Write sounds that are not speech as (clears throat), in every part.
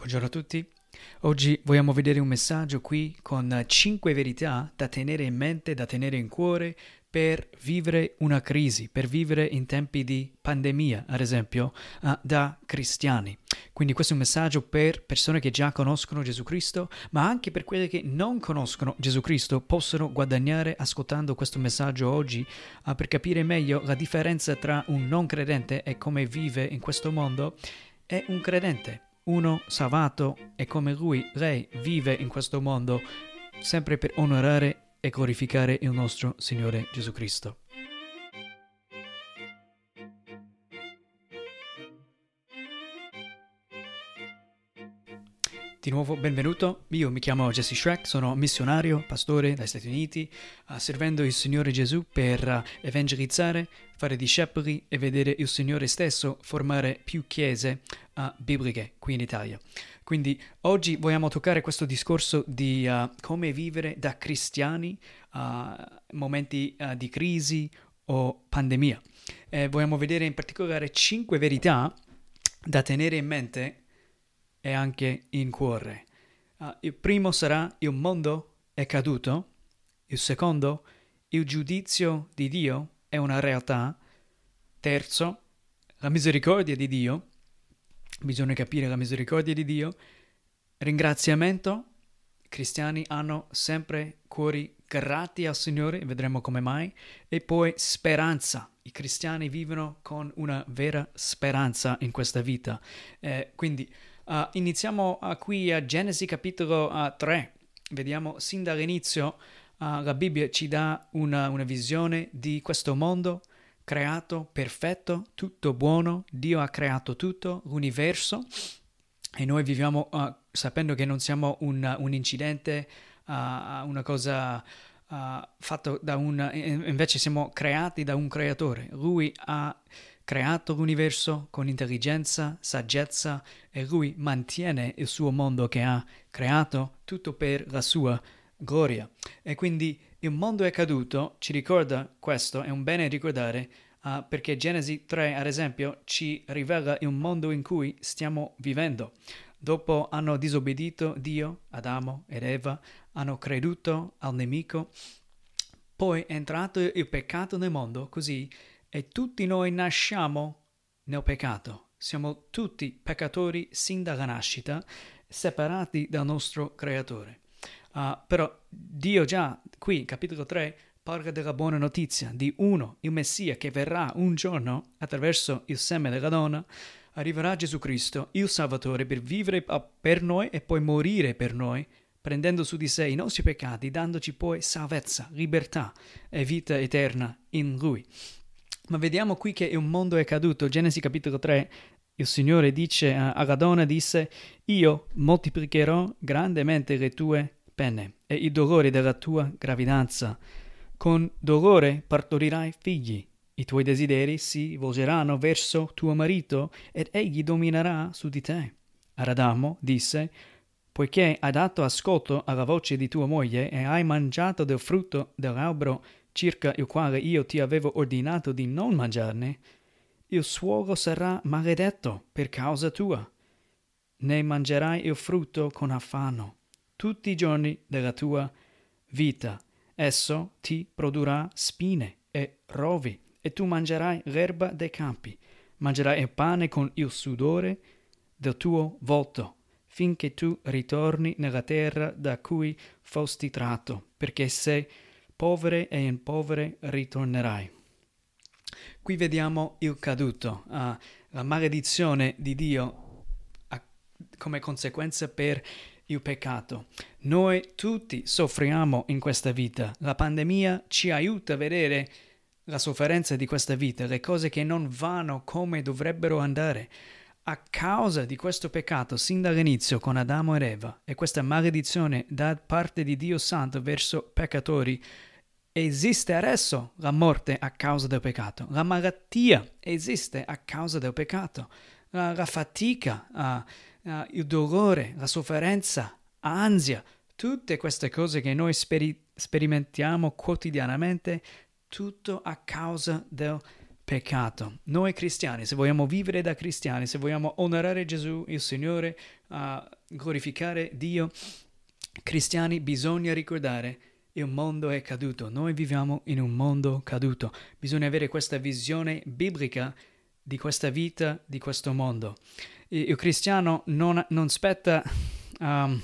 Buongiorno a tutti. Oggi vogliamo vedere un messaggio qui con 5 verità da tenere in mente, da tenere in cuore per vivere una crisi, per vivere in tempi di pandemia, ad esempio, uh, da cristiani. Quindi questo è un messaggio per persone che già conoscono Gesù Cristo, ma anche per quelle che non conoscono Gesù Cristo possono guadagnare ascoltando questo messaggio oggi uh, per capire meglio la differenza tra un non credente e come vive in questo mondo e un credente uno salvato e come lui, lei vive in questo mondo sempre per onorare e glorificare il nostro Signore Gesù Cristo. Di nuovo benvenuto, io mi chiamo Jesse Shrek, sono missionario, pastore dagli Stati Uniti, uh, servendo il Signore Gesù per uh, evangelizzare, fare discepoli e vedere il Signore stesso formare più chiese uh, bibliche qui in Italia. Quindi oggi vogliamo toccare questo discorso di come vivere da cristiani in momenti di crisi o pandemia. E vogliamo vedere in particolare cinque verità da tenere in mente e anche in cuore. Uh, il primo sarà il mondo è caduto, il secondo il giudizio di Dio è una realtà, terzo la misericordia di Dio, bisogna capire la misericordia di Dio, ringraziamento, i cristiani hanno sempre cuori grati al Signore, vedremo come mai, e poi speranza, i cristiani vivono con una vera speranza in questa vita. Eh, quindi Uh, iniziamo uh, qui a Genesi capitolo uh, 3. Vediamo sin dall'inizio la Bibbia ci dà una, una, visione di questo mondo creato perfetto, tutto buono. Dio ha creato tutto, l'universo, e noi viviamo sapendo che non siamo un, un incidente, una cosa fatta da un... invece siamo creati da un creatore. Lui ha creato l'universo con intelligenza, saggezza e lui mantiene il suo mondo che ha creato tutto per la sua gloria. E quindi il mondo è caduto, ci ricorda questo, è un bene ricordare uh, perché Genesi 3, ad esempio, ci rivela il mondo in cui stiamo vivendo. Dopo hanno disobbedito Dio, Adamo ed Eva, hanno creduto al nemico, poi è entrato il peccato nel mondo, così e tutti noi nasciamo nel peccato. Siamo tutti peccatori sin dalla nascita, separati dal nostro Creatore. Uh, però Dio già qui, capitolo 3, parla della buona notizia di uno, il Messia, che verrà un giorno attraverso il seme della donna, arriverà Gesù Cristo, il Salvatore, per vivere per noi e poi morire per noi, prendendo su di sé i nostri peccati, dandoci poi salvezza, libertà e vita eterna in Lui. Ma vediamo qui che un mondo è caduto. Genesi capitolo 3, il Signore dice alla donna, disse, io moltiplicherò grandemente le tue pene e i dolori della tua gravidanza. Con dolore partorirai figli. I tuoi desideri si volgeranno verso tuo marito ed egli dominerà su di te. Ad Adamo disse, poiché hai dato ascolto alla voce di tua moglie e hai mangiato del frutto dell'albero circa il quale io ti avevo ordinato di non mangiarne, il suolo sarà maledetto per causa tua. Ne mangerai il frutto con affanno tutti i giorni della tua vita. Esso ti produrrà spine e rovi, e tu mangerai l'erba dei campi. Mangerai il pane con il sudore del tuo volto, finché tu ritorni nella terra da cui fosti tratto, perché sei povere e in povere ritornerai. Qui vediamo il caduto, uh, la maledizione di Dio uh, come conseguenza per il peccato. Noi tutti soffriamo in questa vita. La pandemia ci aiuta a vedere la sofferenza di questa vita, le cose che non vanno come dovrebbero andare. A causa di questo peccato, sin dall'inizio con Adamo ed Eva, e questa maledizione da parte di Dio Santo verso peccatori, esiste adesso la morte a causa del peccato, la malattia esiste a causa del peccato, la, la fatica, uh, uh, il dolore, la sofferenza, ansia, tutte queste cose che noi speri- sperimentiamo quotidianamente, tutto a causa del peccato. Noi cristiani, se vogliamo vivere da cristiani, se vogliamo onorare Gesù, il Signore, uh, glorificare Dio, cristiani bisogna ricordare il mondo è caduto, noi viviamo in un mondo caduto, bisogna avere questa visione biblica di questa vita, di questo mondo. Il cristiano non, non aspetta um,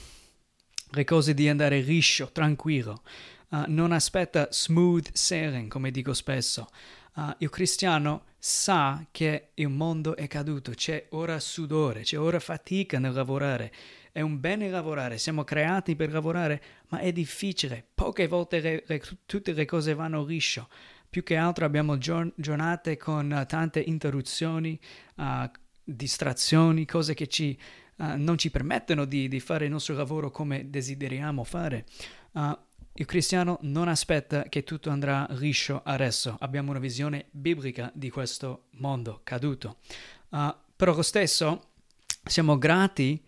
le cose di andare riscio, tranquillo, uh, non aspetta smooth sailing, come dico spesso. Uh, il cristiano sa che il mondo è caduto, c'è ora sudore, c'è ora fatica nel lavorare, è un bene lavorare, siamo creati per lavorare, ma è difficile. Poche volte le, le, tutte le cose vanno liscio. Più che altro abbiamo giorn- giornate con uh, tante interruzioni, uh, distrazioni, cose che ci, uh, non ci permettono di, di, fare il nostro lavoro come desideriamo fare. il cristiano non aspetta che tutto andrà liscio adesso. Abbiamo una visione biblica di questo mondo caduto. però lo stesso siamo grati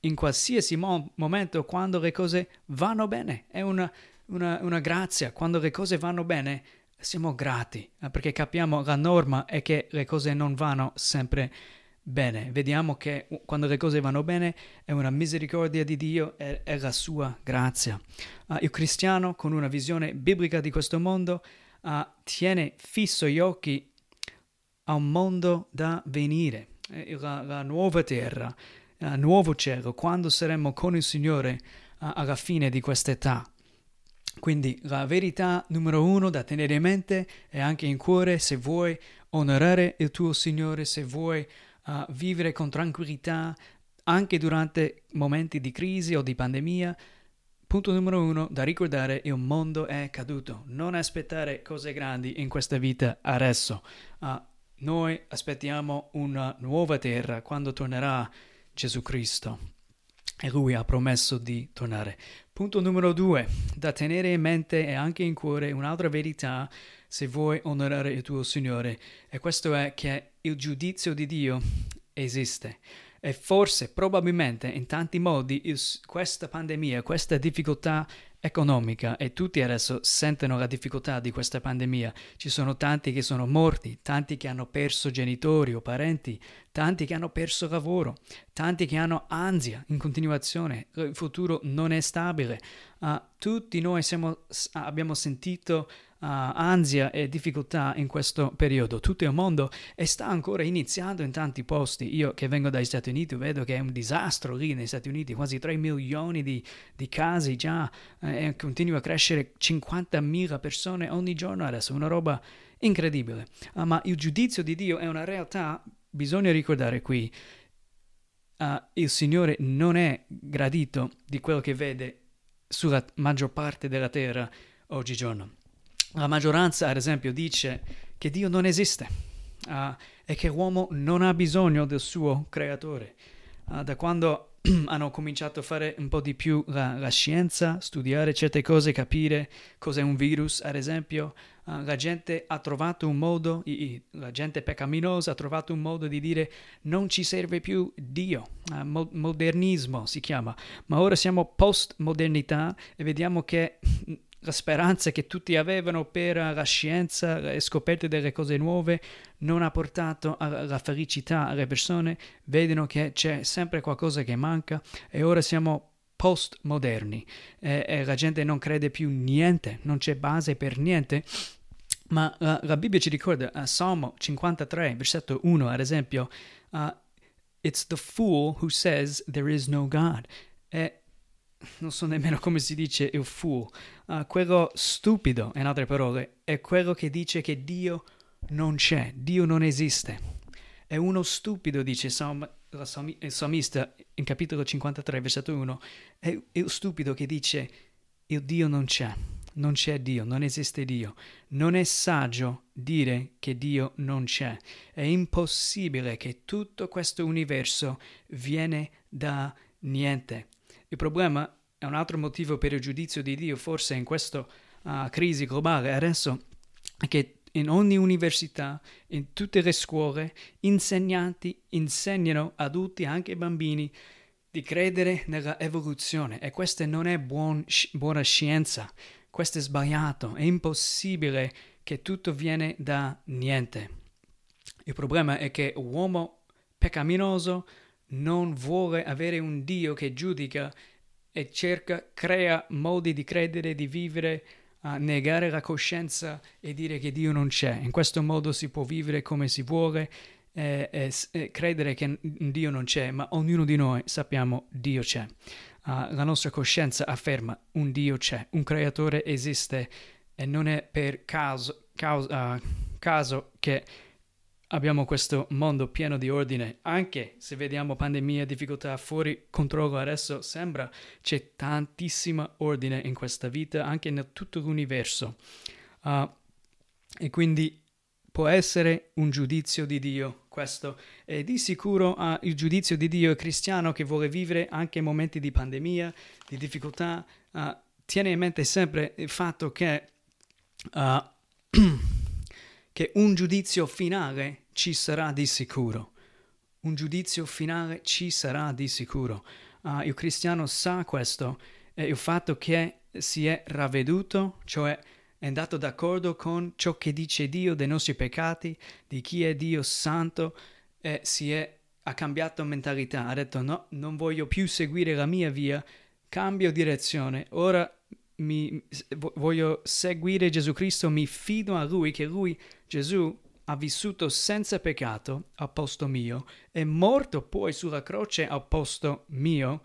in qualsiasi mo- momento quando le cose vanno bene. È una, una, una, grazia. Quando le cose vanno bene siamo grati perché capiamo la norma è che le cose non vanno sempre bene. Vediamo che quando le cose vanno bene è una misericordia di Dio e è la sua grazia. Uh, il cristiano con una visione biblica di questo mondo uh, tiene fisso gli occhi a un mondo da venire, eh, la, la nuova terra uh, nuovo cielo, quando saremo con il Signore uh, alla fine di questa età. Quindi la verità numero uno da tenere in mente e anche in cuore se vuoi onorare il tuo Signore, se vuoi uh, vivere con tranquillità anche durante momenti di crisi o di pandemia. Punto numero uno da ricordare, il mondo è caduto. Non aspettare cose grandi in questa vita adesso. Uh, noi aspettiamo una nuova terra quando tornerà Gesù Cristo e lui ha promesso di tornare. Punto numero due, da tenere in mente e anche in cuore un'altra verità se vuoi onorare il tuo Signore, e questo è che il giudizio di Dio esiste. E forse, probabilmente, in tanti modi, il, questa pandemia, questa difficoltà economica e tutti adesso sentono la difficoltà di questa pandemia. Ci sono tanti che sono morti, tanti che hanno perso genitori o parenti, tanti che hanno perso lavoro, tanti che hanno ansia in continuazione, il futuro non è stabile. Uh, tutti noi siamo, abbiamo sentito ansia e difficoltà in questo periodo. Tutto il mondo e sta ancora iniziando in tanti posti. Io che vengo dagli Stati Uniti vedo che è un disastro lì negli Stati Uniti, quasi 3 milioni di, di casi già eh, e continua a crescere 50.000 persone ogni giorno adesso, una roba incredibile. Uh, ma il giudizio di Dio è una realtà, bisogna ricordare qui. Uh, il Signore non è gradito di quello che vede sulla maggior parte della terra oggigiorno. La maggioranza, ad esempio, dice che Dio non esiste uh, e che l'uomo non ha bisogno del suo creatore. Uh, da quando (clears throat) hanno cominciato a fare un po' di più la, la, scienza, studiare certe cose, capire cos'è un virus, ad esempio, uh, la gente ha trovato un modo, i, i, la gente peccaminosa ha trovato un modo di dire non ci serve più Dio, uh, mo- modernismo si chiama, ma ora siamo post-modernità e vediamo che la speranza che tutti avevano per la scienza e scoperte delle cose nuove non ha portato alla felicità alle persone, vedono che c'è sempre qualcosa che manca e ora siamo postmoderni e, e la gente non crede più niente, non c'è base per niente. Ma uh, la Bibbia ci ricorda, a uh, Salmo 53, versetto 1, ad esempio, uh, It's the fool who says there is no God. E non so nemmeno come si dice il fool, uh, quello stupido, in altre parole, è quello che dice che Dio non c'è, Dio non esiste. È uno stupido, dice Salm, salmi, il salmista in capitolo 53, versetto 1, è il stupido che dice il Dio non c'è, non c'è Dio, non esiste Dio. Non è saggio dire che Dio non c'è. È impossibile che tutto questo universo viene da niente. Il problema è un altro motivo per il giudizio di Dio, forse in questa uh, crisi globale. Adesso, è che in ogni università, in tutte le scuole, insegnanti insegnano adulti, anche bambini, di credere nella evoluzione. E questa non è buon, buona scienza, questo è sbagliato, è impossibile che tutto viene da niente. Il problema è che l'uomo peccaminoso non vuole avere un Dio che giudica e cerca, crea modi di credere, di vivere, a negare la coscienza e dire che Dio non c'è. In questo modo si può vivere come si vuole e, e, e credere che Dio non c'è, ma ognuno di noi sappiamo Dio c'è. Uh, la nostra coscienza afferma un Dio c'è, un creatore esiste e non è per caso, caso, uh, caso che abbiamo questo mondo pieno di ordine, anche se vediamo pandemie difficoltà fuori controllo adesso, sembra c'è tantissima ordine in questa vita, anche in tutto l'universo. Uh, e quindi può essere un giudizio di Dio questo. E di sicuro uh, il giudizio di Dio è cristiano che vuole vivere anche in momenti di pandemia, di difficoltà. Uh, tiene in mente sempre il fatto che uh, (clears throat) che un giudizio finale ci sarà di sicuro. Un giudizio finale ci sarà di sicuro. Uh, il cristiano sa questo e il fatto che si è ravveduto, cioè è andato d'accordo con ciò che dice Dio dei nostri peccati, di chi è Dio santo, e si è, ha cambiato mentalità, ha detto no, non voglio più seguire la mia via, cambio direzione, ora mi, voglio seguire Gesù Cristo, mi fido a Lui, che Lui, Gesù, ha vissuto senza peccato al posto mio, è morto poi sulla croce al posto mio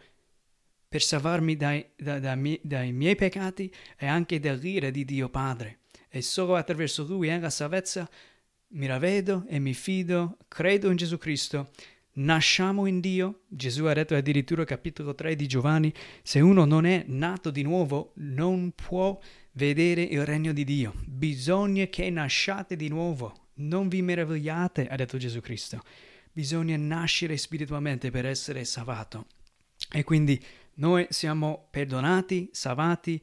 per salvarmi dai, da, da, dai miei peccati e anche dall'ira di Dio Padre. E solo attraverso Lui è la salvezza mi ravvedo e mi fido, credo in Gesù Cristo nasciamo in Dio. Gesù ha detto addirittura capitolo 3 di Giovanni, se uno non è nato di nuovo non può vedere il regno di Dio. Bisogna che nasciate di nuovo. Non vi meravigliate, ha detto Gesù Cristo. Bisogna nascere spiritualmente per essere salvato. E quindi noi siamo perdonati, salvati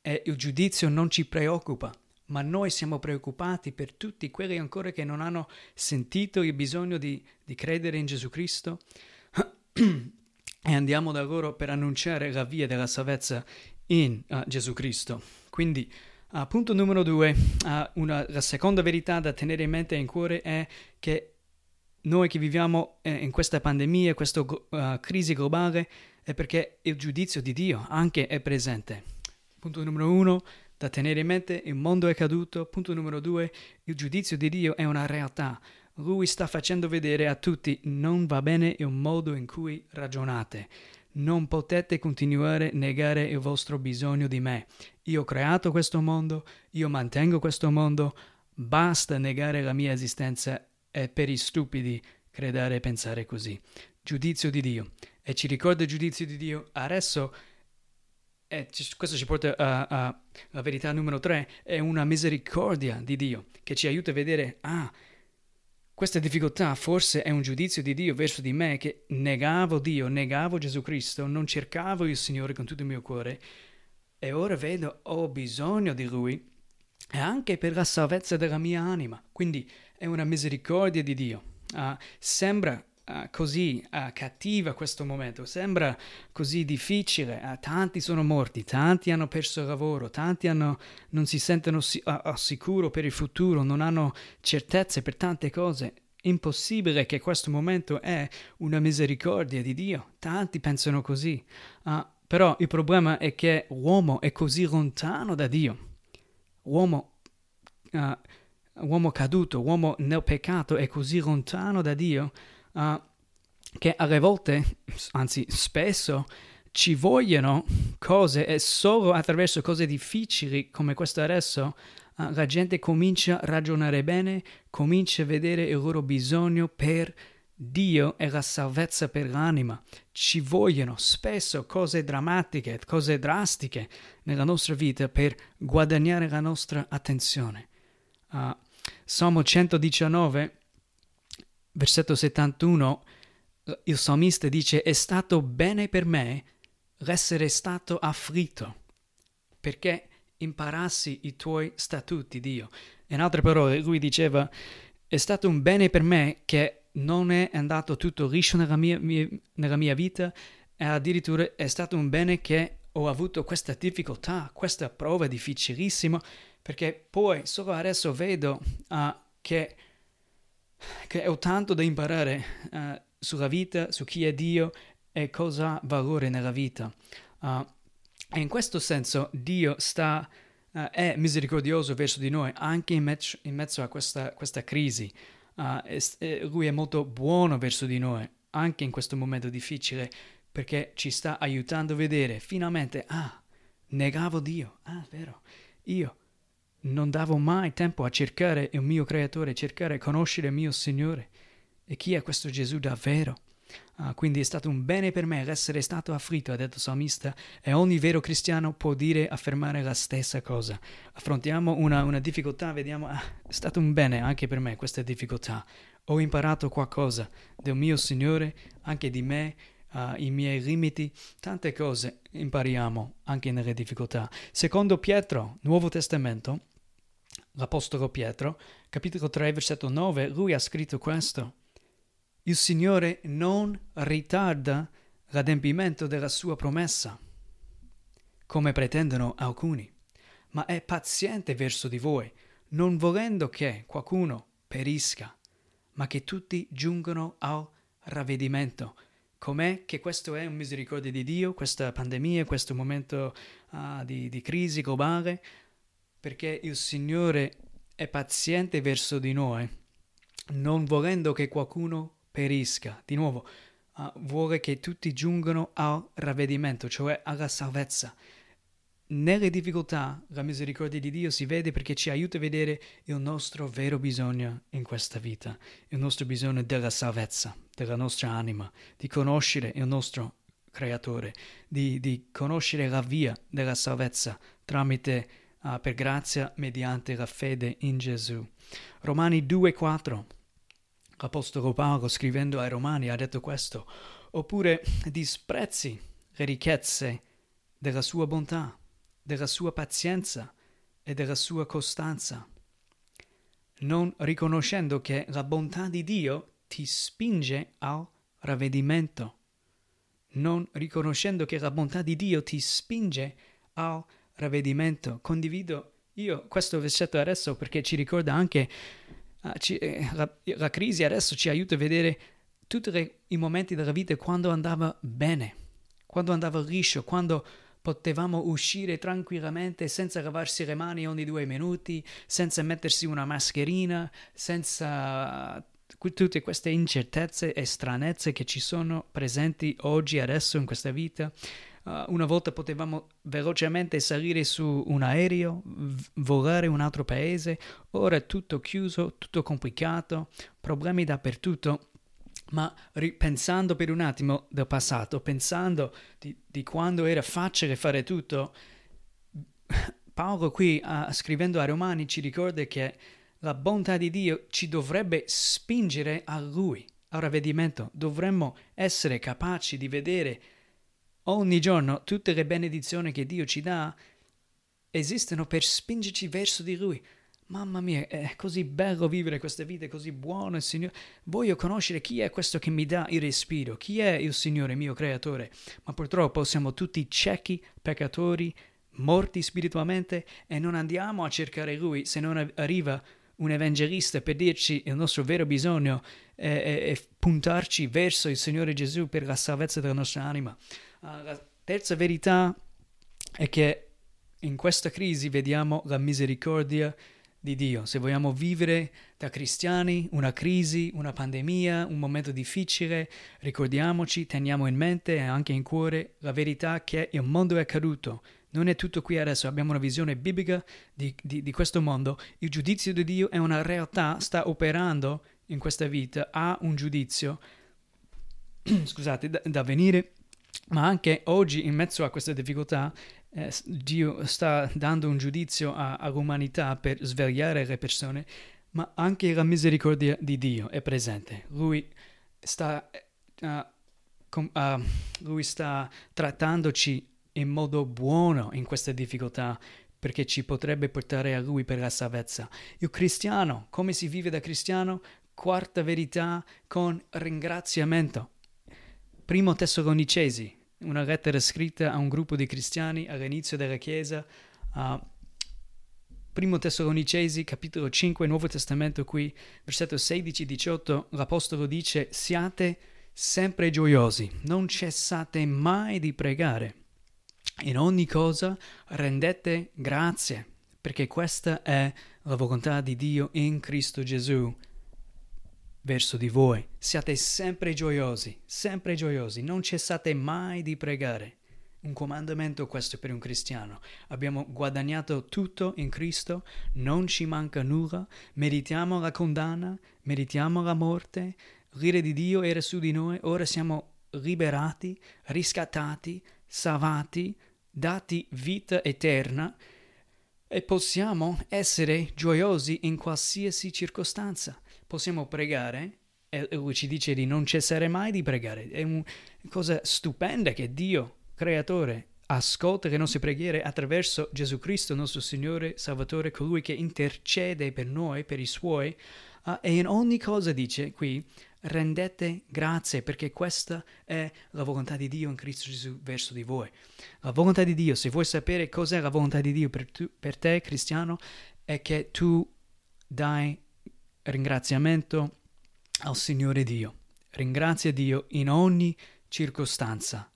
e il giudizio non ci preoccupa ma noi siamo preoccupati per tutti quelli ancora che non hanno sentito il bisogno di, di credere in Gesù Cristo (clears throat) e andiamo da loro per annunciare la via della salvezza in uh, Gesù Cristo. Quindi, uh, punto numero due, uh, una, la seconda verità da tenere in mente e in cuore è che noi che viviamo eh, in questa pandemia, questa crisi globale, è perché il giudizio di Dio anche è presente. Punto numero uno, da tenere in mente, il mondo è caduto. Punto numero due, il giudizio di Dio è una realtà. Lui sta facendo vedere a tutti non va bene il modo in cui ragionate. Non potete continuare a negare il vostro bisogno di me. Io ho creato questo mondo, io mantengo questo mondo. Basta negare la mia esistenza e per i stupidi credere e pensare così. Giudizio di Dio. E ci ricorda il giudizio di Dio. Adesso e questo ci porta alla verità numero tre, è una misericordia di Dio che ci aiuta a vedere, ah, questa difficoltà forse è un giudizio di Dio verso di me che negavo Dio, negavo Gesù Cristo, non cercavo il Signore con tutto il mio cuore e ora vedo ho bisogno di Lui e anche per la salvezza della mia anima. Quindi è una misericordia di Dio. Uh, sembra uh, così uh, cattiva questo momento, sembra così difficile, uh, tanti sono morti, tanti hanno perso il lavoro, tanti hanno, non si sentono si- sicuro per il futuro, non hanno certezze per tante cose. Impossibile che questo momento è una misericordia di Dio, tanti pensano così, però il problema è che l'uomo è così lontano da Dio. L'uomo uomo caduto, uomo nel peccato è così lontano da Dio uh, che alle volte, anzi spesso, ci vogliono cose e solo attraverso cose difficili come questo adesso uh, la gente comincia a ragionare bene, comincia a vedere il loro bisogno per Dio e la salvezza per l'anima. Ci vogliono spesso cose drammatiche, cose drastiche nella nostra vita per guadagnare la nostra attenzione. Uh, Salmo 119 versetto 71, il salmista dice, è stato bene per me l'essere stato afflitto, perché imparassi i tuoi statuti, Dio. In altre parole, lui diceva, è stato un bene per me che non è andato tutto liscio nella mia, mia, nella mia vita, e addirittura è stato un bene che ho avuto questa difficoltà, questa prova difficilissima, perché poi solo adesso vedo uh, che che ho tanto da imparare uh, sulla vita, su chi è Dio e cosa ha valore nella vita. Uh, e in questo senso Dio sta, uh, è misericordioso verso di noi anche in, mezzo, in mezzo a questa, questa crisi. E, e lui è molto buono verso di noi anche in questo momento difficile perché ci sta aiutando a vedere finalmente, ah, negavo Dio, ah, vero, io non davo mai tempo a cercare il mio creatore, cercare di conoscere il mio Signore. E chi è questo Gesù davvero? Ah, quindi è stato un bene per me essere stato afflitto, ha detto salmista, e ogni vero cristiano può dire, affermare la stessa cosa. Affrontiamo una, una difficoltà, vediamo, ah, è stato un bene anche per me questa difficoltà. Ho imparato qualcosa del mio Signore, anche di me, uh, i miei limiti, tante cose impariamo anche nelle difficoltà. Secondo Pietro, Nuovo Testamento, l'Apostolo Pietro, capitolo 3, versetto 9, lui ha scritto questo. Il Signore non ritarda l'adempimento della sua promessa, come pretendono alcuni, ma è paziente verso di voi, non volendo che qualcuno perisca, ma che tutti giungano al ravvedimento. Com'è che questo è un misericordia di Dio, questa pandemia, questo momento uh, di, di crisi globale? Perché il Signore è paziente verso di noi, non volendo che qualcuno perisca. Di nuovo, uh, vuole che tutti giungano al ravvedimento, cioè alla salvezza. Nelle difficoltà la misericordia di Dio si vede perché ci aiuta a vedere il nostro vero bisogno in questa vita, il nostro bisogno della salvezza, della nostra anima, di conoscere il nostro Creatore, di, di conoscere la via della salvezza tramite, uh, per grazia, mediante la fede in Gesù. Romani 2,4 L'Apostolo Paolo scrivendo ai Romani ha detto questo, oppure disprezzi le ricchezze della sua bontà della sua pazienza e della sua costanza, non riconoscendo che la bontà di Dio ti spinge al ravvedimento, non riconoscendo che la bontà di Dio ti spinge al ravvedimento. Condivido io questo versetto adesso perché ci ricorda anche uh, ci, eh, la, la, crisi adesso ci aiuta a vedere tutti i momenti della vita quando andava bene, quando andava liscio, quando potevamo uscire tranquillamente senza lavarsi le mani ogni due minuti, senza mettersi una mascherina, senza tutte queste incertezze e stranezze che ci sono presenti oggi, adesso, in questa vita. Uh, una volta potevamo velocemente salire su un aereo, volare in un altro paese, ora è tutto chiuso, tutto complicato, problemi dappertutto. Ma ripensando per un attimo del passato, pensando di, di quando era facile fare tutto, Paolo qui uh, scrivendo ai Romani ci ricorda che la bontà di Dio ci dovrebbe spingere a Lui, al ravvedimento. Dovremmo essere capaci di vedere ogni giorno tutte le benedizioni che Dio ci dà esistono per spingerci verso di Lui. Mamma mia, è così bello vivere questa vita, è così buono il Signore. Voglio conoscere chi è questo che mi dà il respiro, chi è il Signore, mio creatore. Ma purtroppo siamo tutti ciechi, peccatori, morti spiritualmente e non andiamo a cercare Lui se non arriva un evangelista per dirci il nostro vero bisogno e, e, e puntarci verso il Signore Gesù per la salvezza della nostra anima. Uh, la terza verità è che in questa crisi vediamo la misericordia di Dio. Se vogliamo vivere da cristiani una crisi, una pandemia, un momento difficile, ricordiamoci, teniamo in mente e anche in cuore la verità che il mondo è caduto. Non è tutto qui adesso, abbiamo una visione biblica di, di, di questo mondo. Il giudizio di Dio è una realtà, sta operando in questa vita, ha un giudizio, (clears throat) scusate, da, da venire, ma anche oggi in mezzo a queste difficoltà eh, Dio sta dando un giudizio all'umanità per svegliare le persone, ma anche la misericordia di Dio è presente. Lui sta, uh, com, uh, lui sta trattandoci in modo buono in queste difficoltà perché ci potrebbe portare a Lui per la salvezza. Il cristiano, come si vive da cristiano? Quarta verità con ringraziamento. Primo Tessalonicesi una lettera scritta a un gruppo di cristiani all'inizio della Chiesa, uh, Primo Tessalonicesi, capitolo 5, Nuovo Testamento, qui, versetto 16-18, l'Apostolo dice, siate sempre gioiosi, non cessate mai di pregare. In ogni cosa rendete grazie, perché questa è la volontà di Dio in Cristo Gesù verso di voi. Siate sempre gioiosi, sempre gioiosi, non cessate mai di pregare. Un comandamento questo per un cristiano. Abbiamo guadagnato tutto in Cristo, non ci manca nulla, meritiamo la condanna, meritiamo la morte, l'ira di Dio era su di noi, ora siamo liberati, riscattati, salvati, dati vita eterna e possiamo essere gioiosi in qualsiasi circostanza. Possiamo pregare e lui ci dice di non cessare mai di pregare. È una cosa stupenda che Dio, creatore, ascolta le nostre preghiere attraverso Gesù Cristo, nostro Signore Salvatore, colui che intercede per noi, per i suoi, uh, e in ogni cosa dice qui rendete grazie perché questa è la volontà di Dio in Cristo Gesù verso di voi. La volontà di Dio, se vuoi sapere cos'è la volontà di Dio per, tu, per te, cristiano, è che tu dai ringraziamento al Signore Dio. Ringrazia Dio in ogni circostanza.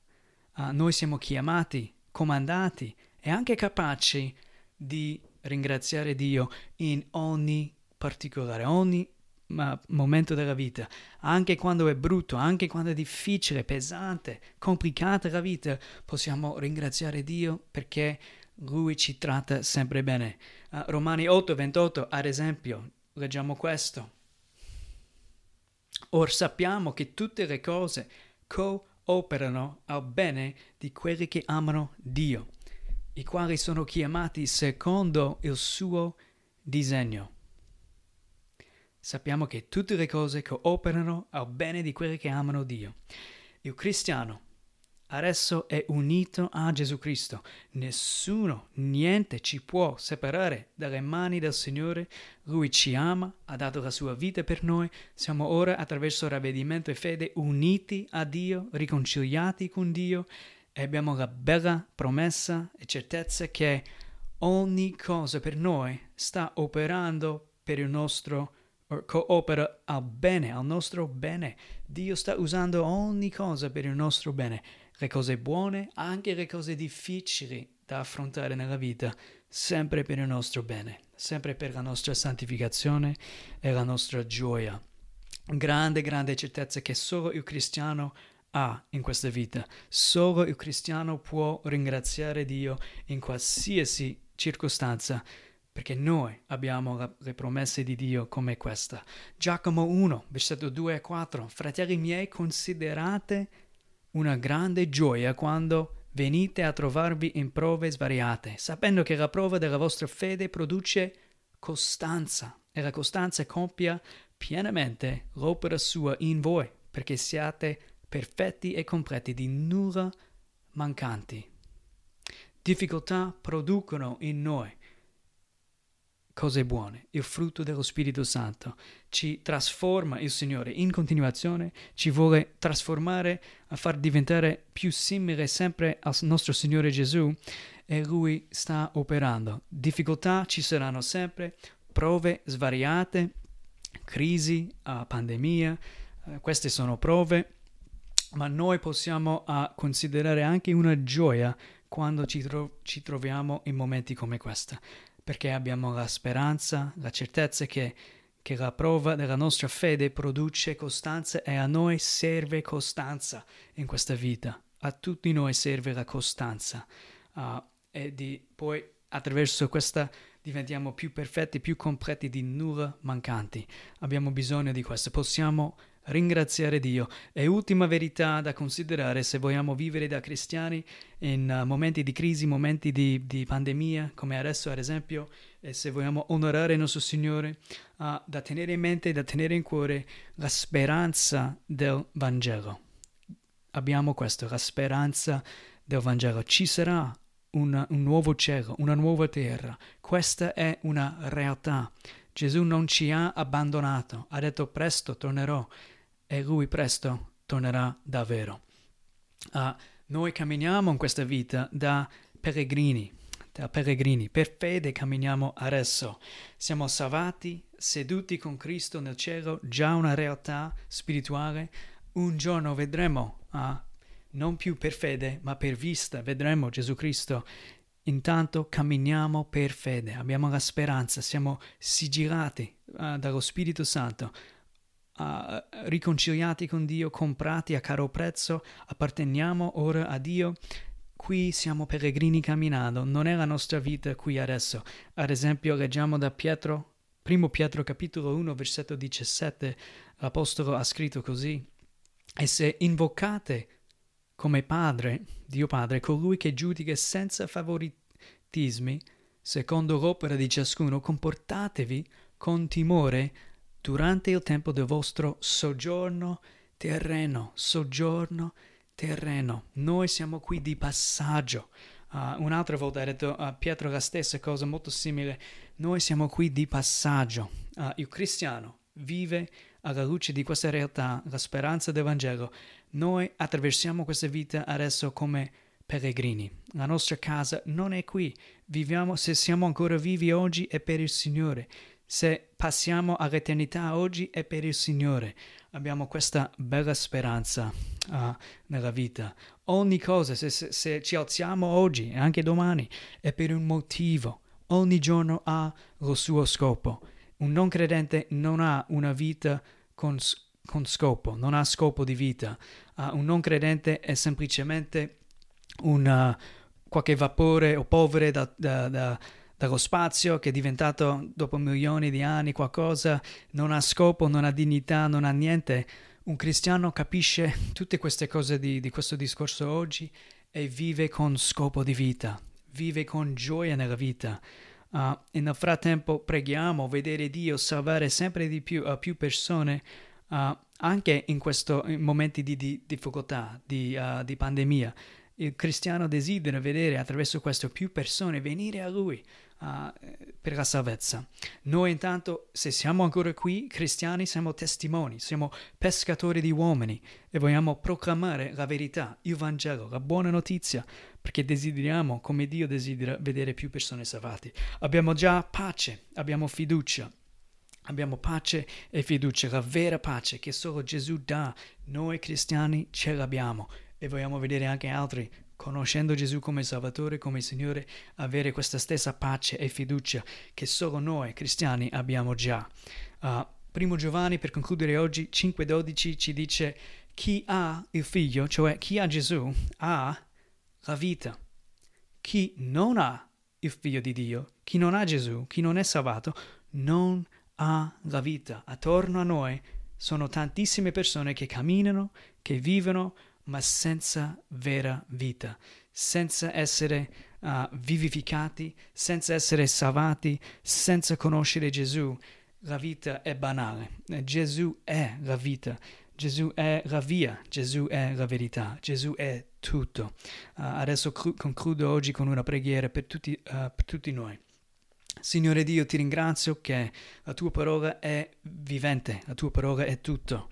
Uh, noi siamo chiamati, comandati e anche capaci di ringraziare Dio in ogni particolare, ogni ma, momento della vita, anche quando è brutto, anche quando è difficile, pesante, complicata la vita, possiamo ringraziare Dio perché Lui ci tratta sempre bene. Uh, Romani 8, 28, ad esempio, leggiamo questo. Or sappiamo che tutte le cose cooperano al bene di quelli che amano Dio, i quali sono chiamati secondo il suo disegno. Sappiamo che tutte le cose cooperano al bene di quelli che amano Dio. Il cristiano adesso è unito a Gesù Cristo. Nessuno, niente ci può separare dalle mani del Signore. Lui ci ama, ha dato la sua vita per noi. Siamo ora, attraverso ravvedimento e fede, uniti a Dio, riconciliati con Dio e abbiamo la bella promessa e certezza che ogni cosa per noi sta operando per il nostro coopera al bene, al nostro bene. Dio sta usando ogni cosa per il nostro bene, le cose buone, anche le cose difficili da affrontare nella vita, sempre per il nostro bene, sempre per la nostra santificazione e la nostra gioia. Grande, grande certezza che solo il cristiano ha in questa vita. Solo il cristiano può ringraziare Dio in qualsiasi circostanza perché noi abbiamo la, le promesse di Dio come questa. Giacomo 1, versetto 2 e 4. Fratelli miei, considerate una grande gioia quando venite a trovarvi in prove svariate, sapendo che la prova della vostra fede produce costanza e la costanza compia pienamente l'opera sua in voi, perché siate perfetti e completi di nulla mancanti. Difficoltà producono in noi cose buone, il frutto dello Spirito Santo. Ci trasforma il Signore in continuazione, ci vuole trasformare a far diventare più simile sempre al nostro Signore Gesù e Lui sta operando. Difficoltà ci saranno sempre, prove svariate, crisi, uh, pandemia, uh, queste sono prove, ma noi possiamo uh, considerare anche una gioia quando ci, tro- ci troviamo in momenti come questa perché abbiamo la speranza, la certezza che, che la prova della nostra fede produce costanza e a noi serve costanza in questa vita. A tutti noi serve la costanza uh, e di, poi attraverso questa diventiamo più perfetti, più completi, di nulla mancanti. Abbiamo bisogno di questo. Possiamo ringraziare Dio. E ultima verità da considerare se vogliamo vivere da cristiani in uh, momenti di crisi, momenti di, di, pandemia, come adesso ad esempio, e se vogliamo onorare il nostro Signore, uh, da tenere in mente, da tenere in cuore la speranza del Vangelo. Abbiamo questo, la speranza del Vangelo. Ci sarà una, un nuovo cielo, una nuova terra. Questa è una realtà. Gesù non ci ha abbandonato, ha detto presto tornerò e lui presto tornerà davvero. Uh, noi camminiamo in questa vita da peregrini, da peregrini, per fede camminiamo adesso. Siamo salvati, seduti con Cristo nel cielo, già una realtà spirituale. un giorno vedremo, ah, non più per fede, ma per vista, vedremo Gesù Cristo. Intanto camminiamo per fede, abbiamo la speranza, siamo sigillati uh, dallo Spirito Santo, uh, riconciliati con Dio, comprati a caro prezzo, apparteniamo ora a Dio. Qui siamo peregrini camminando, non è la nostra vita qui adesso. Ad esempio, leggiamo da Pietro, primo Pietro capitolo 1, versetto 17, l'Apostolo ha scritto così: E se invocate come Padre, Dio Padre, colui che giudica senza favoritismi, secondo l'opera di ciascuno, comportatevi con timore durante il tempo del vostro soggiorno terreno, soggiorno terreno. Noi siamo qui di passaggio. Uh, un'altra volta ha detto a uh, Pietro la stessa cosa molto simile. Noi siamo qui di passaggio. Uh, il cristiano vive alla luce di questa realtà, la speranza del Vangelo, noi attraversiamo questa vita adesso come pellegrini. La nostra casa non è qui. Viviamo, se siamo ancora vivi oggi, è per il Signore. Se passiamo all'eternità oggi, è per il Signore. Abbiamo questa bella speranza uh, nella vita. Ogni cosa, se, se, se ci alziamo oggi e anche domani, è per un motivo. Ogni giorno ha lo suo scopo. Un non credente non ha una vita con, con scopo, non ha scopo di vita. Uh, un non credente è semplicemente una, qualche vapore o polvere da, da, da, dallo spazio che è diventato dopo milioni di anni qualcosa, non ha scopo, non ha dignità, non ha niente. Un cristiano capisce tutte queste cose di, di questo discorso oggi e vive con scopo di vita, vive con gioia nella vita. Uh, e nel frattempo preghiamo vedere Dio salvare sempre di più a uh, più persone uh, anche in questi momenti di, di difficoltà, di, uh, di, pandemia. Il cristiano desidera vedere attraverso questo più persone venire a lui uh, per la salvezza. Noi intanto, se siamo ancora qui, cristiani, siamo testimoni, siamo pescatori di uomini e vogliamo proclamare la verità, il Vangelo, la buona notizia, perché desideriamo, come Dio desidera, vedere più persone salvate. Abbiamo già pace, abbiamo fiducia Abbiamo pace e fiducia, la vera pace che solo Gesù dà. Noi cristiani ce l'abbiamo e vogliamo vedere anche altri, conoscendo Gesù come Salvatore, come Signore, avere questa stessa pace e fiducia che solo noi cristiani abbiamo già. Uh, primo Giovanni, per concludere oggi, 5.12 ci dice chi ha il figlio, cioè chi ha Gesù, ha la vita. Chi non ha il figlio di Dio, chi non ha Gesù, chi non è salvato, non ha la vita. Attorno a noi sono tantissime persone che camminano, che vivono, ma senza vera vita, senza essere uh, vivificati, senza essere salvati, senza conoscere Gesù. La vita è banale. Gesù è la vita. Gesù è la via, Gesù è la verità, Gesù è tutto. Uh, adesso cru- concludo oggi con una preghiera per tutti, uh, per tutti noi. Signore Dio, ti ringrazio che la tua parola è vivente, la tua parola è tutto.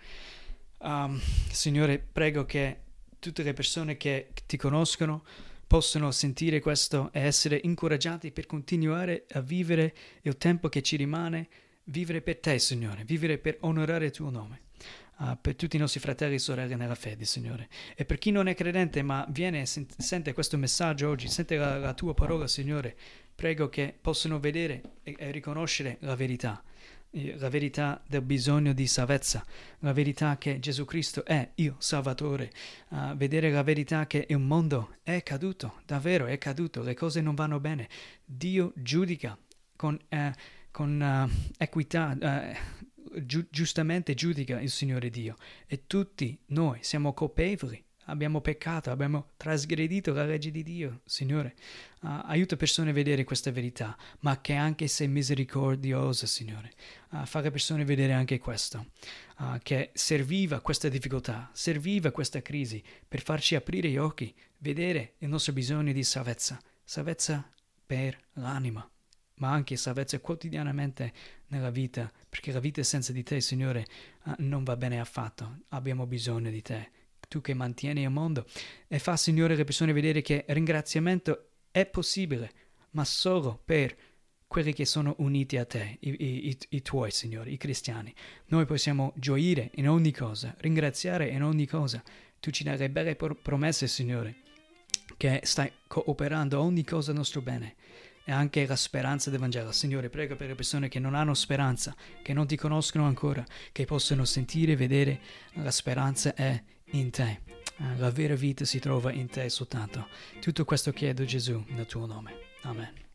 Um, Signore, prego che tutte le persone che ti conoscono possano sentire questo e essere incoraggiati per continuare a vivere il tempo che ci rimane, vivere per te, Signore, vivere per onorare il tuo nome. Uh, per tutti i nostri fratelli e sorelle nella fede, Signore. E per chi non è credente ma viene e sente questo messaggio oggi, sente la, la tua parola, Signore, Prego che possano vedere e, e riconoscere la verità, la verità del bisogno di salvezza, la verità che Gesù Cristo è il Salvatore, uh, vedere la verità che il mondo è caduto, davvero è caduto, le cose non vanno bene. Dio giudica con, uh, con uh, equità, giu- giustamente giudica il Signore Dio e tutti noi siamo colpevoli abbiamo peccato, abbiamo trasgredito la legge di Dio. Signore, uh, aiuta persone a vedere questa verità, ma che anche sei misericordiosa, Signore. Uh, fa le persone vedere anche questo, uh, che serviva questa difficoltà, serviva questa crisi per farci aprire gli occhi, vedere il nostro bisogno di salvezza, salvezza per l'anima ma anche salvezza quotidianamente nella vita, perché la vita senza di te, Signore, non va bene affatto. Abbiamo bisogno di te tu che mantieni il mondo, e fa, Signore, le persone vedere che ringraziamento è possibile, ma solo per quelli che sono uniti a te, i, i, i, tuoi, Signore, i cristiani. Noi possiamo gioire in ogni cosa, ringraziare in ogni cosa. Tu ci dai le belle promesse, Signore, che stai cooperando ogni cosa a nostro bene e anche la speranza del Vangelo. Signore, prego per le persone che non hanno speranza, che non ti conoscono ancora, che possano sentire e vedere la speranza è in te. La vera vita si trova in te soltanto. Tutto questo chiedo Gesù nel tuo nome. Amen.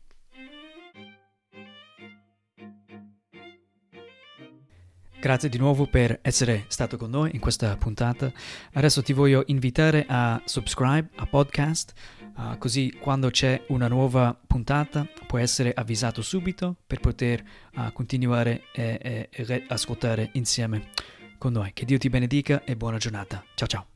Grazie di nuovo per essere stato con noi in questa puntata. Adesso ti voglio invitare a subscribe a podcast, uh, così quando c'è una nuova puntata puoi essere avvisato subito per poter uh, continuare e, e, e ascoltare insieme con noi. Che Dio ti benedica e buona giornata. Ciao ciao.